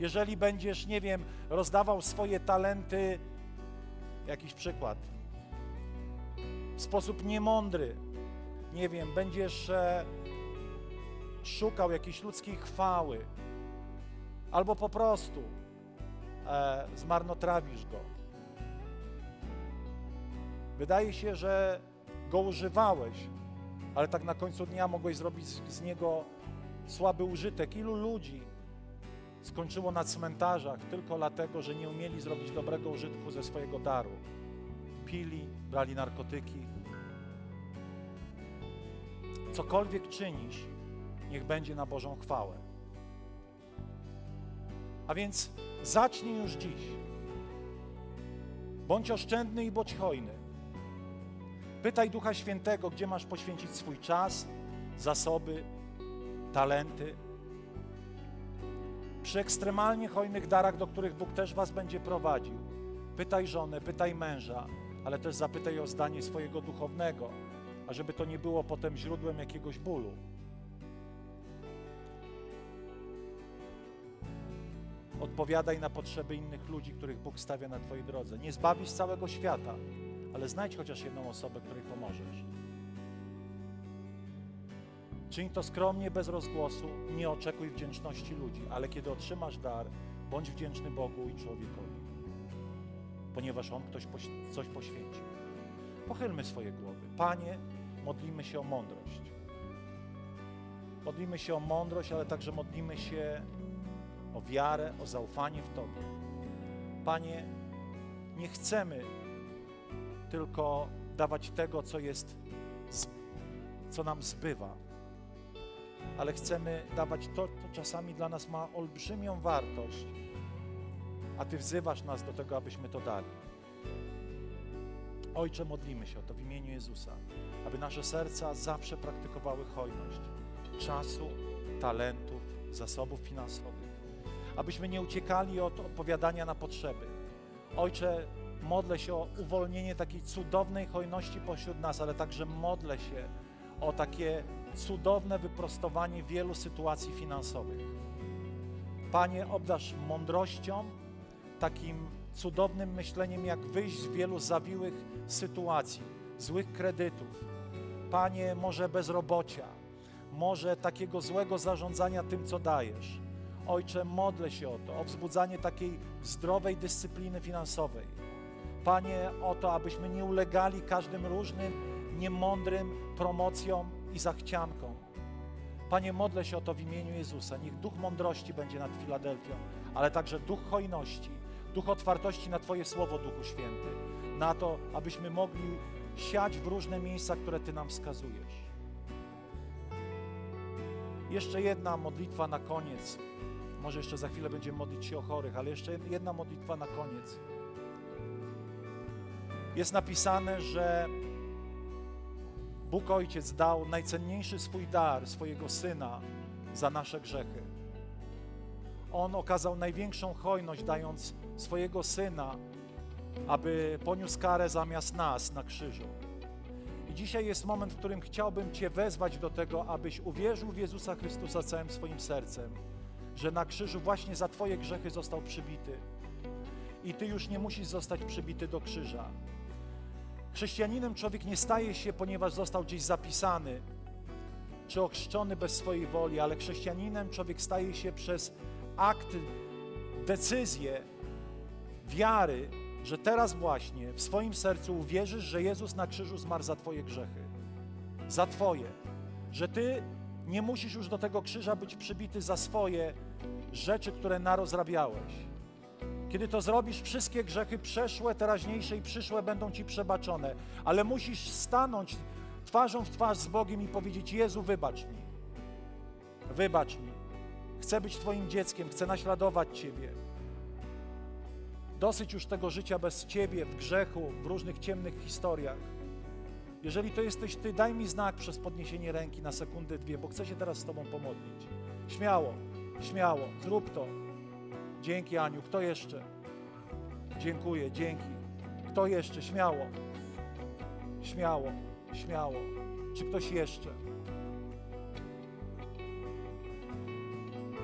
Jeżeli będziesz, nie wiem, rozdawał swoje talenty, jakiś przykład, w sposób niemądry, nie wiem, będziesz e, szukał jakiejś ludzkiej chwały, albo po prostu e, zmarnotrawisz go. Wydaje się, że go używałeś, ale tak na końcu dnia mogłeś zrobić z, z niego słaby użytek. Ilu ludzi skończyło na cmentarzach tylko dlatego, że nie umieli zrobić dobrego użytku ze swojego daru? Pili, brali narkotyki, cokolwiek czynisz, niech będzie na Bożą chwałę. A więc zacznij już dziś. Bądź oszczędny i bądź hojny. Pytaj Ducha Świętego, gdzie masz poświęcić swój czas, zasoby, talenty. Przy ekstremalnie hojnych darach, do których Bóg też Was będzie prowadził, pytaj żonę, pytaj męża, ale też zapytaj o zdanie swojego duchownego, ażeby to nie było potem źródłem jakiegoś bólu. Odpowiadaj na potrzeby innych ludzi, których Bóg stawia na Twojej drodze. Nie zbawisz całego świata, ale znajdź chociaż jedną osobę, której pomożesz. Czyń to skromnie, bez rozgłosu, nie oczekuj wdzięczności ludzi, ale kiedy otrzymasz dar, bądź wdzięczny Bogu i człowiekowi, ponieważ On ktoś coś poświęcił. Pochylmy swoje głowy. Panie, modlimy się o mądrość. Modlimy się o mądrość, ale także modlimy się o wiarę, o zaufanie w Tobie. Panie, nie chcemy tylko dawać tego, co jest, co nam zbywa, ale chcemy dawać to, co czasami dla nas ma olbrzymią wartość, a Ty wzywasz nas do tego, abyśmy to dali. Ojcze, modlimy się o to w imieniu Jezusa, aby nasze serca zawsze praktykowały hojność czasu, talentów, zasobów finansowych, abyśmy nie uciekali od odpowiadania na potrzeby. Ojcze, modlę się o uwolnienie takiej cudownej hojności pośród nas, ale także modlę się o takie cudowne wyprostowanie wielu sytuacji finansowych. Panie, obdasz mądrością, takim cudownym myśleniem, jak wyjść z wielu zawiłych sytuacji, złych kredytów. Panie, może bezrobocia, może takiego złego zarządzania tym, co dajesz. Ojcze, modlę się o to, o wzbudzanie takiej zdrowej dyscypliny finansowej. Panie, o to, abyśmy nie ulegali każdym różnym, niemądrym promocjom i zachciankom. Panie, modlę się o to w imieniu Jezusa. Niech duch mądrości będzie nad Filadelfią, ale także duch hojności, duch otwartości na Twoje słowo, Duchu Święty, na to, abyśmy mogli siać w różne miejsca, które Ty nam wskazujesz. Jeszcze jedna modlitwa na koniec. Może jeszcze za chwilę będziemy modlić się o chorych, ale jeszcze jedna modlitwa na koniec. Jest napisane, że Bóg Ojciec dał najcenniejszy swój dar, swojego Syna, za nasze grzechy. On okazał największą hojność, dając swojego Syna, aby poniósł karę zamiast nas na krzyżu. I dzisiaj jest moment, w którym chciałbym Cię wezwać do tego, abyś uwierzył w Jezusa Chrystusa całym swoim sercem, że na krzyżu właśnie za Twoje grzechy został przybity. I Ty już nie musisz zostać przybity do krzyża. Chrześcijaninem człowiek nie staje się, ponieważ został gdzieś zapisany czy ochrzczony bez swojej woli, ale chrześcijaninem człowiek staje się przez akt, decyzję wiary, że teraz właśnie w swoim sercu uwierzysz, że Jezus na krzyżu zmarł za Twoje grzechy, za Twoje, że Ty nie musisz już do tego krzyża być przybity za swoje rzeczy, które narozrabiałeś. Kiedy to zrobisz, wszystkie grzechy przeszłe, teraźniejsze i przyszłe będą Ci przebaczone, ale musisz stanąć twarzą w twarz z Bogiem i powiedzieć: Jezu, wybacz mi. Wybacz mi. Chcę być Twoim dzieckiem, chcę naśladować Ciebie. Dosyć już tego życia bez Ciebie, w grzechu, w różnych ciemnych historiach. Jeżeli to jesteś Ty, daj mi znak przez podniesienie ręki na sekundę, dwie, bo chcę się teraz z Tobą pomodlić. Śmiało, śmiało, zrób to. Dzięki, Aniu. Kto jeszcze? Dziękuję, dzięki. Kto jeszcze? Śmiało. Śmiało, śmiało. Czy ktoś jeszcze?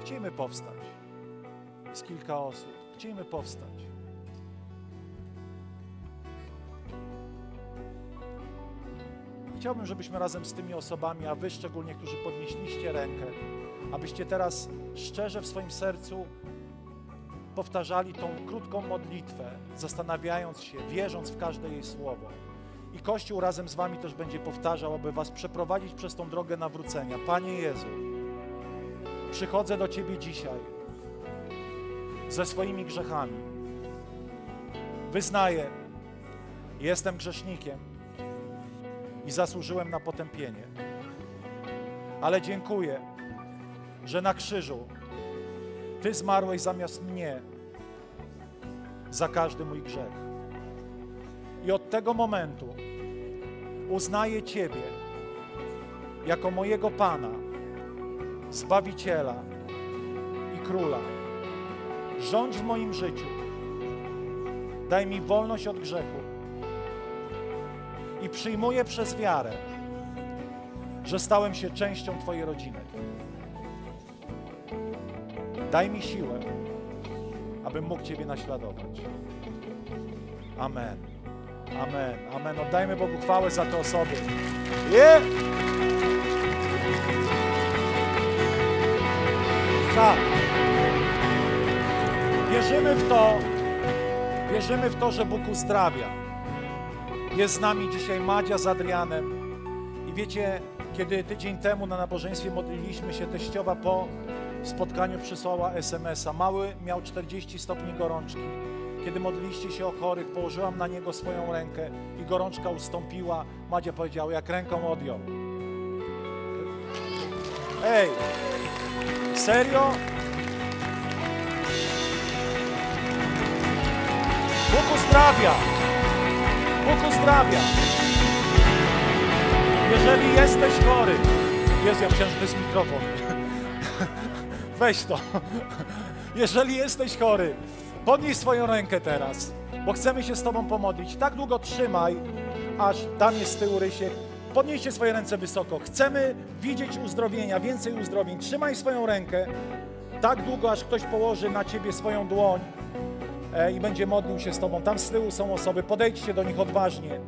Chcielibyśmy powstać. Jest kilka osób. Chcielibyśmy powstać. Chciałbym, żebyśmy razem z tymi osobami, a wy szczególnie, którzy podnieśliście rękę, abyście teraz szczerze w swoim sercu powtarzali tą krótką modlitwę, zastanawiając się, wierząc w każde jej słowo. I Kościół razem z Wami też będzie powtarzał, aby Was przeprowadzić przez tą drogę nawrócenia. Panie Jezu, przychodzę do Ciebie dzisiaj ze swoimi grzechami. Wyznaję, jestem grzesznikiem i zasłużyłem na potępienie. Ale dziękuję, że na krzyżu Ty zmarłeś zamiast mnie za każdy mój grzech. I od tego momentu uznaję Ciebie jako mojego Pana, Zbawiciela i Króla. Rządź w moim życiu. Daj mi wolność od grzechu. I przyjmuję przez wiarę, że stałem się częścią Twojej rodziny. Daj mi siłę, abym mógł Ciebie naśladować. Amen. Amen. Amen. Oddajmy Bogu chwałę za te osoby. Tak. Wierzymy w to, wierzymy w to, że Bóg uzdrawia. Jest z nami dzisiaj Madzia z Adrianem. I wiecie, kiedy tydzień temu na nabożeństwie modliliśmy się, teściowa po spotkaniu przysłała SMS-a. Mały miał 40 stopni gorączki. Kiedy modliliście się o chorych, położyłam na niego swoją rękę i gorączka ustąpiła. Madzia powiedziała, jak ręką odjął. Ej, serio? Bóg uzdrawia. Bóg uzdrawia. Jeżeli jesteś chory, Jezu, ja myślałem, że to jest mikrofon. Weź to. Jeżeli jesteś chory, podnieś swoją rękę teraz, bo chcemy się z Tobą pomodlić. Tak długo trzymaj, aż tam jest z tyłu Rysiek. Podnieście swoje ręce wysoko. Chcemy widzieć uzdrowienia, więcej uzdrowień. Trzymaj swoją rękę tak długo, aż ktoś położy na Ciebie swoją dłoń e, i będzie modlił się z Tobą. Tam z tyłu są osoby. Podejdźcie do nich odważnie.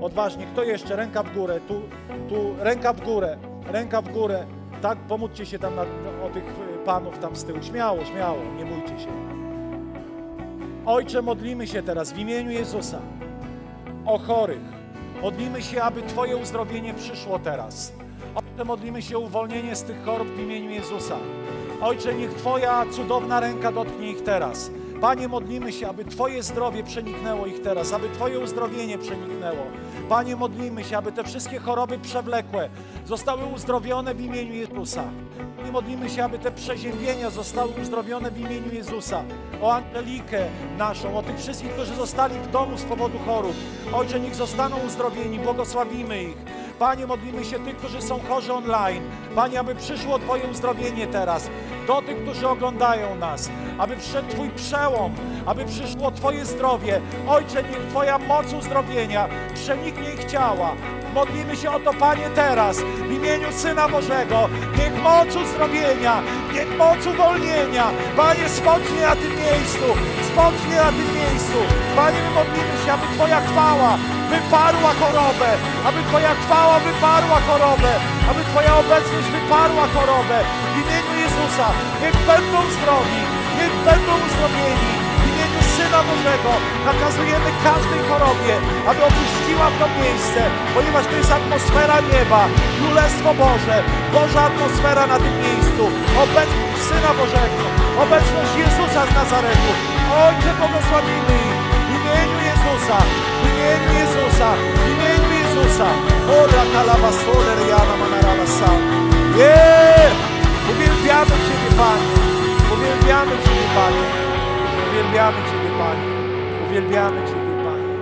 Odważnie. Kto jeszcze? Ręka w górę. Tu, tu ręka w górę. Ręka w górę. Tak, pomódźcie się tam na, o tych panów tam z tyłu. Śmiało, śmiało, nie bójcie się. Ojcze, modlimy się teraz w imieniu Jezusa o chorych. Modlimy się, aby Twoje uzdrowienie przyszło teraz. Ojcze, modlimy się o uwolnienie z tych chorób w imieniu Jezusa. Ojcze, niech Twoja cudowna ręka dotknie ich teraz. Panie, modlimy się, aby Twoje zdrowie przeniknęło ich teraz, aby Twoje uzdrowienie przeniknęło. Panie, modlimy się, aby te wszystkie choroby przewlekłe zostały uzdrowione w imieniu Jezusa. Panie, modlimy się, aby te przeziębienia zostały uzdrowione w imieniu Jezusa. O Angelikę naszą, o tych wszystkich, którzy zostali w domu z powodu chorób. Ojcze, niech zostaną uzdrowieni, błogosławimy ich. Panie, modlimy się tych, którzy są chorzy online. Panie, aby przyszło Twoje uzdrowienie teraz do tych, którzy oglądają nas, aby przyszedł Twój przełom, aby przyszło Twoje zdrowie. Ojcze, niech Twoja moc uzdrowienia przeniknie ich ciała. Modlimy się o to, Panie, teraz w imieniu Syna Bożego. Niech moc uzdrowienia, niech moc uwolnienia, Panie, spocznie na tym miejscu, spocznie na tym miejscu. Panie, my modlimy się, aby Twoja chwała wyparła chorobę, aby Twoja chwała wyparła chorobę, aby Twoja obecność wyparła chorobę. W imieniu Jezusa niech będą zdrowi, niech będą uzdrowieni. W imieniu Syna Bożego nakazujemy każdej chorobie, aby opuściła to miejsce, ponieważ to jest atmosfera nieba, Królestwo Boże, Boża atmosfera na tym miejscu, obecność Syna Bożego, obecność Jezusa z Nazaretu. Ojcze, błogosławimy ich w imieniu Jezusa, w imieniu Jezusa, w imieniu Jezusa. Ora kalabasole riana manarabasa. Uwielbiamy Ciebie, Panie. Uwielbiamy Ciebie, Panie. Uwielbiamy Ciebie, Panie. Uwielbiamy Ciebie, Panie.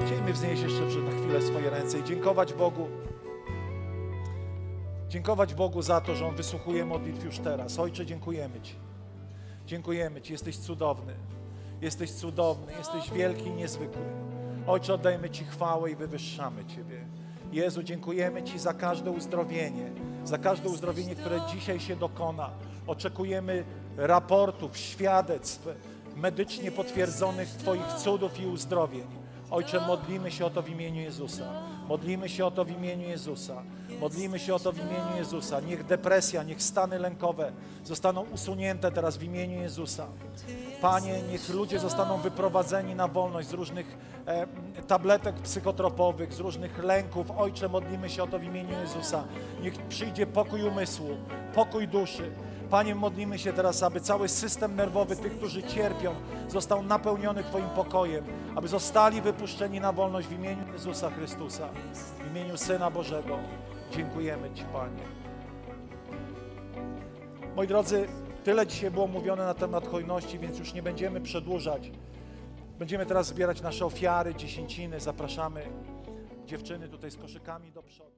Chcielibyśmy wznieść jeszcze na chwilę swoje ręce i dziękować Bogu. Dziękować Bogu za to, że On wysłuchuje modlitw już teraz. Ojcze, dziękujemy Ci. Dziękujemy Ci, jesteś cudowny. Jesteś cudowny, jesteś wielki i niezwykły. Ojcze, oddajmy Ci chwałę i wywyższamy Ciebie. Jezu, dziękujemy Ci za każde uzdrowienie, za każde uzdrowienie, które dzisiaj się dokona. Oczekujemy raportów, świadectw medycznie potwierdzonych Twoich cudów i uzdrowień. Ojcze, modlimy się o to w imieniu Jezusa. Modlimy się o to w imieniu Jezusa. Modlimy się o to w imieniu Jezusa. Niech depresja, niech stany lękowe zostaną usunięte teraz w imieniu Jezusa. Panie, niech ludzie zostaną wyprowadzeni na wolność z różnych e, tabletek psychotropowych, z różnych lęków. Ojcze, modlimy się o to w imieniu Jezusa. Niech przyjdzie pokój umysłu, pokój duszy. Panie, modlimy się teraz, aby cały system nerwowy tych, którzy cierpią, został napełniony Twoim pokojem, aby zostali wypuszczeni na wolność w imieniu Jezusa Chrystusa, w imieniu Syna Bożego, Dziękujemy Ci, Panie. Moi drodzy, tyle dzisiaj było mówione na temat hojności, więc już nie będziemy przedłużać. Będziemy teraz zbierać nasze ofiary, dziesięciny. Zapraszamy dziewczyny tutaj z koszykami do przodu.